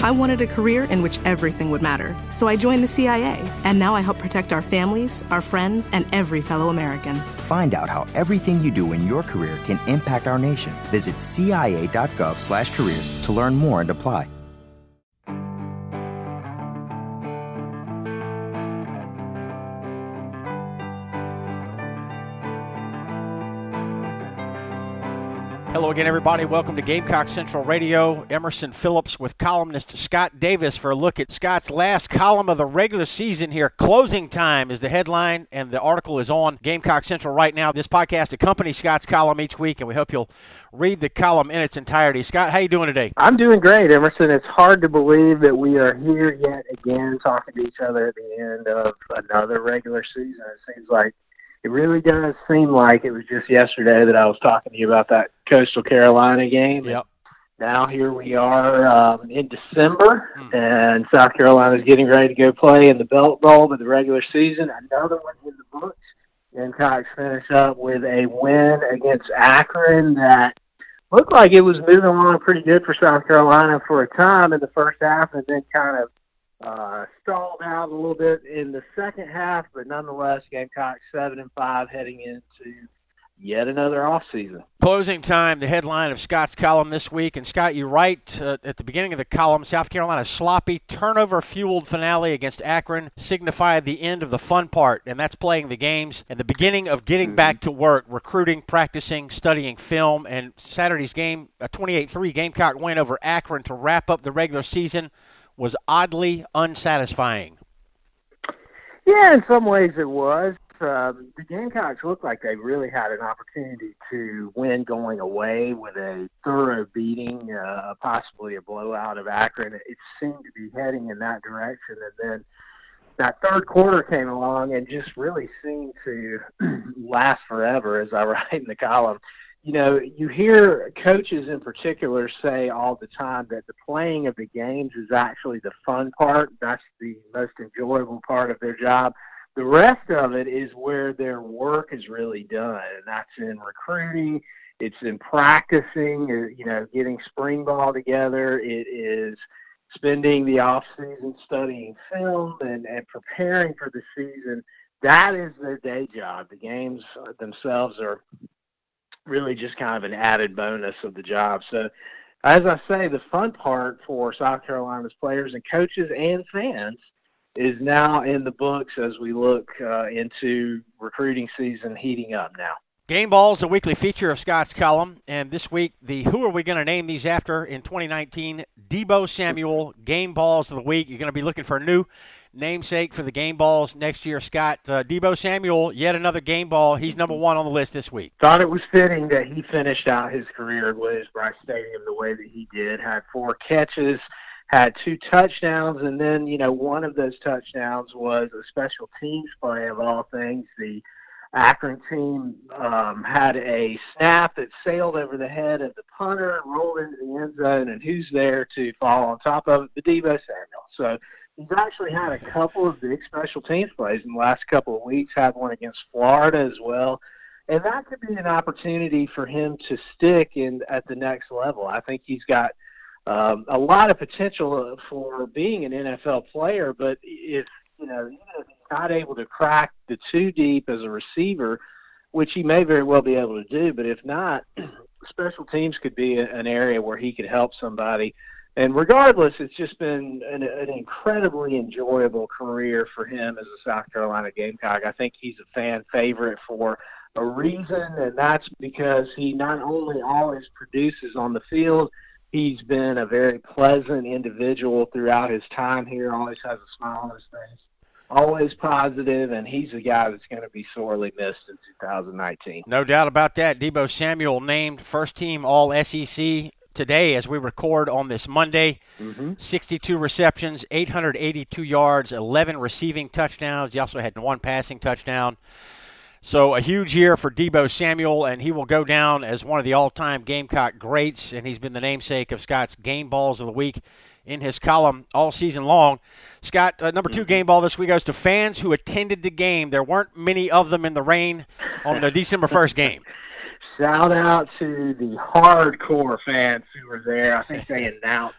I wanted a career in which everything would matter, so I joined the CIA, and now I help protect our families, our friends, and every fellow American. Find out how everything you do in your career can impact our nation. Visit cia.gov/careers to learn more and apply. Hello again, everybody. Welcome to Gamecock Central Radio. Emerson Phillips with columnist Scott Davis for a look at Scott's last column of the regular season here. Closing time is the headline, and the article is on Gamecock Central right now. This podcast accompanies Scott's column each week, and we hope you'll read the column in its entirety. Scott, how you doing today? I'm doing great, Emerson. It's hard to believe that we are here yet again talking to each other at the end of another regular season. It seems like it really does seem like it was just yesterday that I was talking to you about that Coastal Carolina game. Yep. Now here we are um, in December, hmm. and South Carolina is getting ready to go play in the Belk Bowl of the regular season. Another one in the books. Gamecocks finish up with a win against Akron that looked like it was moving along pretty good for South Carolina for a time in the first half, and then kind of uh, stalled out a little bit in the second half, but nonetheless, Gamecock seven and five heading into yet another off season. Closing time, the headline of Scott's column this week. And Scott, you write uh, at the beginning of the column South Carolina's sloppy, turnover fueled finale against Akron signified the end of the fun part, and that's playing the games and the beginning of getting mm-hmm. back to work, recruiting, practicing, studying film. And Saturday's game, a 28 3 Gamecock win over Akron to wrap up the regular season was oddly unsatisfying. Yeah, in some ways it was. Um, the Gamecocks looked like they really had an opportunity to win going away with a thorough beating, uh, possibly a blowout of Akron. It seemed to be heading in that direction, and then that third quarter came along and just really seemed to last forever, as I write in the column you know, you hear coaches in particular say all the time that the playing of the games is actually the fun part. That's the most enjoyable part of their job. The rest of it is where their work is really done, and that's in recruiting. It's in practicing, uh, you know, getting spring ball together. It is spending the off season studying film and, and preparing for the season. That is their day job. The games themselves are really just kind of an added bonus of the job. So, as I say, the fun part for South Carolina's players and coaches and fans is now in the books as we look uh, into recruiting season heating up now. Game Balls, a weekly feature of Scott's column, and this week the who are we going to name these after in 2019? Deebo Samuel Game Balls of the week. You're going to be looking for a new namesake for the game balls next year, Scott. Uh, Deebo Samuel, yet another game ball. He's number one on the list this week. Thought it was fitting that he finished out his career at Williams-Brice Stadium the way that he did. Had four catches, had two touchdowns, and then, you know, one of those touchdowns was a special teams play of all things. The Akron team um, had a snap that sailed over the head of the punter, rolled into the end zone, and who's there to fall on top of it? The Deebo Samuel. So he's actually had a couple of big special teams plays in the last couple of weeks. Had one against Florida as well, and that could be an opportunity for him to stick in at the next level. I think he's got um, a lot of potential for being an NFL player, but if you know, even if he's not able to crack the two deep as a receiver, which he may very well be able to do, but if not, special teams could be an area where he could help somebody and regardless, it's just been an, an, incredibly enjoyable career for him as a South Carolina Gamecock. I think he's a fan favorite for a reason, and that's because he not only always produces on the field, he's been a very pleasant individual throughout his time here, always has a smile on his face, always positive, and he's a guy that's going to be sorely missed in 2019. No doubt about that. Deebo Samuel named first team All SEC today as we record on this Monday. Mm-hmm. 62 receptions, 882 yards, 11 receiving touchdowns. He also had one passing touchdown. So a huge year for Deebo Samuel, and he will go down as one of the all-time Gamecock greats, and he's been the namesake of Scott's Game Balls of the Week in his column all season long. Scott, uh, number two mm-hmm. game ball this week goes to fans who attended the game. There weren't many of them in the rain on the December 1st game. Shout out to the hardcore fans who were there. I think they announced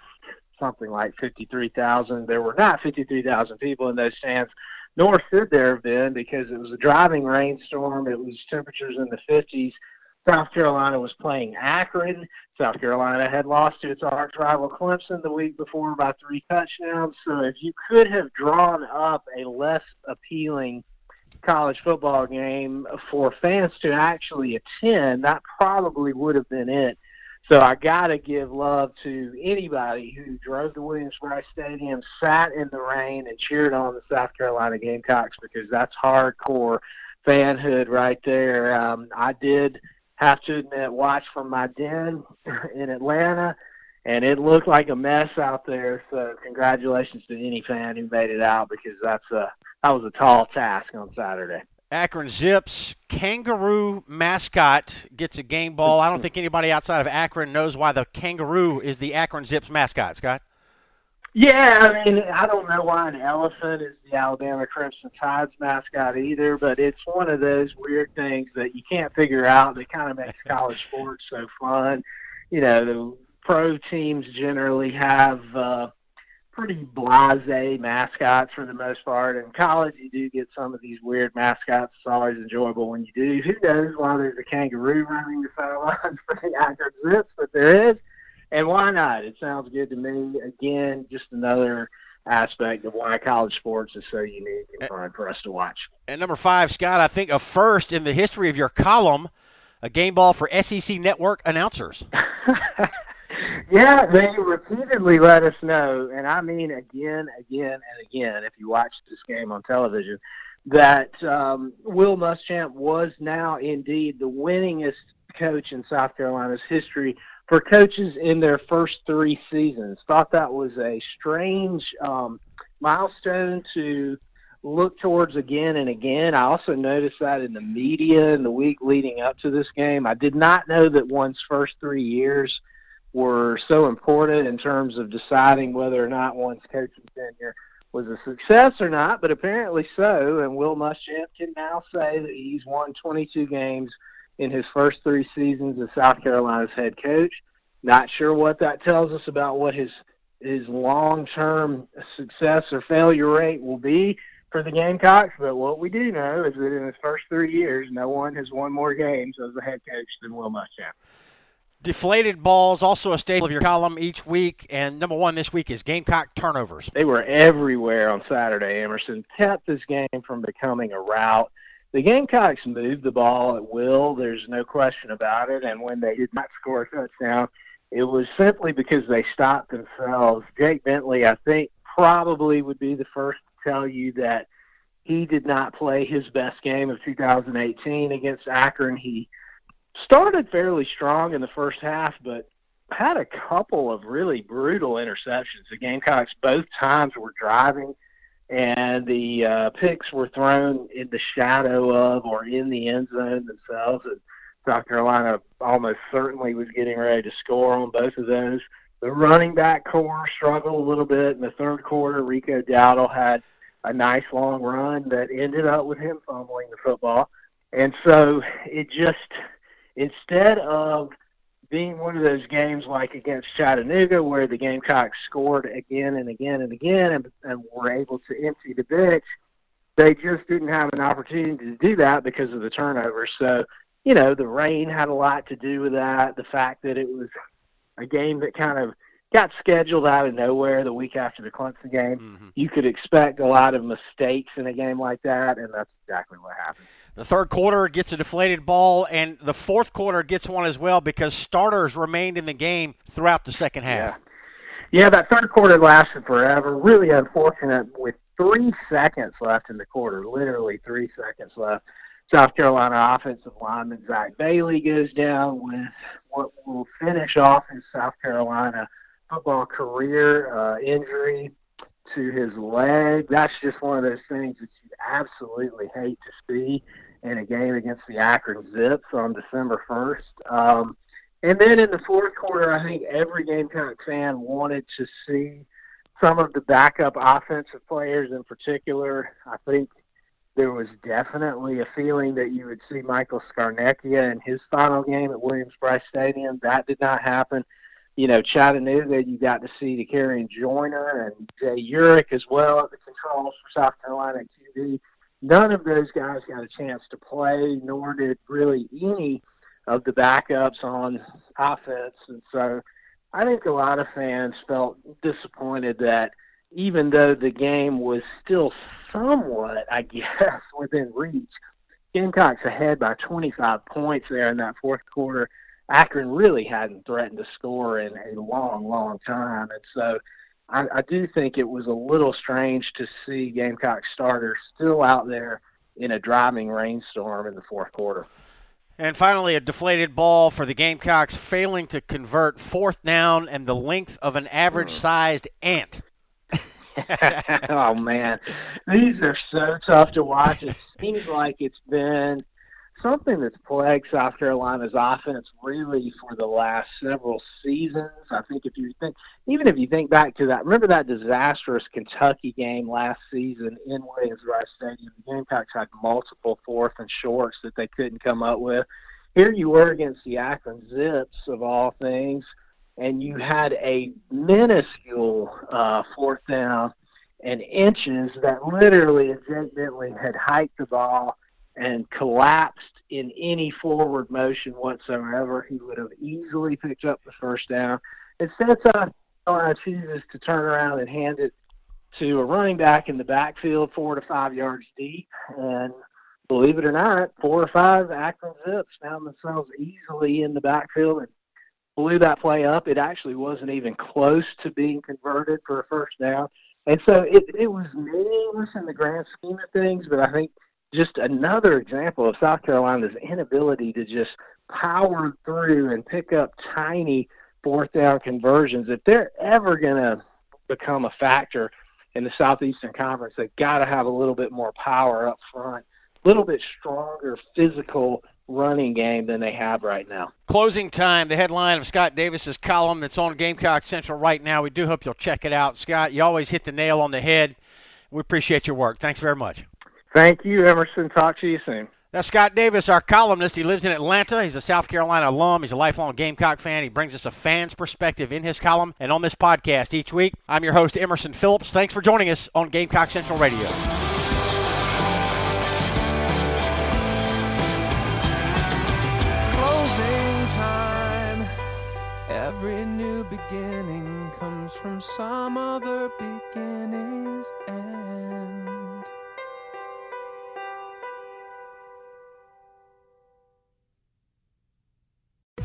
something like 53,000. There were not 53,000 people in those stands, nor should there have been because it was a driving rainstorm. It was temperatures in the 50s. South Carolina was playing Akron. South Carolina had lost to its arch rival Clemson the week before by three touchdowns. So if you could have drawn up a less appealing college football game for fans to actually attend, that probably would have been it. So I got to give love to anybody who drove to Williams-Brice Stadium, sat in the rain, and cheered on the South Carolina Gamecocks because that's hardcore fanhood right there. Um, I did – have to admit, watch from my den in Atlanta, and it looked like a mess out there. So congratulations to any fan who made it out because that's a that was a tall task on Saturday. Akron Zips kangaroo mascot gets a game ball. I don't think anybody outside of Akron knows why the kangaroo is the Akron Zips mascot. Scott. Yeah, I mean, I don't know why an elephant is the Alabama Crimson Tide's mascot either, but it's one of those weird things that you can't figure out that kind of makes college sports so fun. You know, the pro teams generally have uh, pretty blasé mascots for the most part. In college, you do get some of these weird mascots. It's always enjoyable when you do. Who knows why there's a kangaroo running the sidelines for the Akron Zips, but there is and why not? It sounds good to me. Again, just another aspect of why college sports is so unique and fun for us to watch. And number five, Scott, I think a first in the history of your column, a game ball for SEC Network announcers. yeah, they repeatedly let us know, and I mean again, again, and again, if you watch this game on television, that um, Will Muschamp was now indeed the winningest coach in South Carolina's history for coaches in their first three seasons. Thought that was a strange um, milestone to look towards again and again. I also noticed that in the media in the week leading up to this game. I did not know that one's first three years were so important in terms of deciding whether or not one's coaching tenure was a success or not, but apparently so. And Will Muschamp can now say that he's won 22 games in his first three seasons as South Carolina's head coach. Not sure what that tells us about what his his long term success or failure rate will be for the Gamecocks, but what we do know is that in his first three years, no one has won more games as a head coach than Will Muschamp. Deflated balls, also a staple of your column each week, and number one this week is Gamecock turnovers. They were everywhere on Saturday. Emerson kept this game from becoming a rout the Gamecocks moved the ball at will. There's no question about it. And when they did not score a touchdown, it was simply because they stopped themselves. Jake Bentley, I think, probably would be the first to tell you that he did not play his best game of 2018 against Akron. He started fairly strong in the first half, but had a couple of really brutal interceptions. The Gamecocks both times were driving – and the uh, picks were thrown in the shadow of or in the end zone themselves. And South Carolina almost certainly was getting ready to score on both of those. The running back corps struggled a little bit in the third quarter. Rico Dowdle had a nice long run that ended up with him fumbling the football. And so it just, instead of being one of those games like against Chattanooga where the Gamecocks scored again and again and again and, and were able to empty the bench, they just didn't have an opportunity to do that because of the turnovers. So, you know, the rain had a lot to do with that. The fact that it was a game that kind of got scheduled out of nowhere the week after the Clemson game. Mm-hmm. You could expect a lot of mistakes in a game like that, and that's exactly what happened. The third quarter gets a deflated ball, and the fourth quarter gets one as well because starters remained in the game throughout the second half. Yeah, yeah that third quarter lasted forever. Really unfortunate with three seconds left in the quarter, literally three seconds left. South Carolina offensive lineman Zach Bailey goes down with what will finish off his South Carolina football career uh, injury to his leg. That's just one of those things that you absolutely hate to see in a game against the Akron Zips on December 1st. Um, and then in the fourth quarter, I think every Gamecock fan wanted to see some of the backup offensive players in particular. I think there was definitely a feeling that you would see Michael Scarnecchia in his final game at Williams-Brice Stadium. That did not happen. You know, Chattanooga, you got to see Dakereon Joyner and Jay Urich as well at the controls for South Carolina QB. None of those guys got a chance to play, nor did really any of the backups on offense. And so I think a lot of fans felt disappointed that even though the game was still somewhat, I guess, within reach, Gamecocks ahead by 25 points there in that fourth quarter. Akron really hadn't threatened to score in a long, long time. And so I, I do think it was a little strange to see Gamecock starters still out there in a driving rainstorm in the fourth quarter. And finally, a deflated ball for the Gamecocks, failing to convert fourth down and the length of an average mm. sized ant. oh, man. These are so tough to watch. It seems like it's been something that's plagued South Carolina's offense really for the last several seasons. I think if you think, even if you think back to that, remember that disastrous Kentucky game last season in Williams-Brice Stadium? The Gamecocks had multiple fourth and shorts that they couldn't come up with. Here you were against the Akron Zips, of all things, and you had a minuscule uh, fourth down and inches that literally, Jake Bentley had hiked the ball – and collapsed in any forward motion whatsoever, he would have easily picked up the first down. Instead, Carolina chooses to turn around and hand it to a running back in the backfield, four to five yards deep. And believe it or not, four or five Akron Zips found themselves easily in the backfield and blew that play up. It actually wasn't even close to being converted for a first down. And so it, it was meaningless in the grand scheme of things, but I think – just another example of South Carolina's inability to just power through and pick up tiny fourth down conversions. If they're ever going to become a factor in the Southeastern Conference, they've got to have a little bit more power up front, a little bit stronger physical running game than they have right now. Closing time, the headline of Scott Davis's column that's on Gamecock Central right now. We do hope you'll check it out. Scott, you always hit the nail on the head. We appreciate your work. Thanks very much. Thank you, Emerson. Talk to you soon. That's Scott Davis, our columnist. He lives in Atlanta. He's a South Carolina alum. He's a lifelong Gamecock fan. He brings us a fan's perspective in his column and on this podcast each week. I'm your host, Emerson Phillips. Thanks for joining us on Gamecock Central Radio. Closing time. Every new beginning comes from some other beginning's end.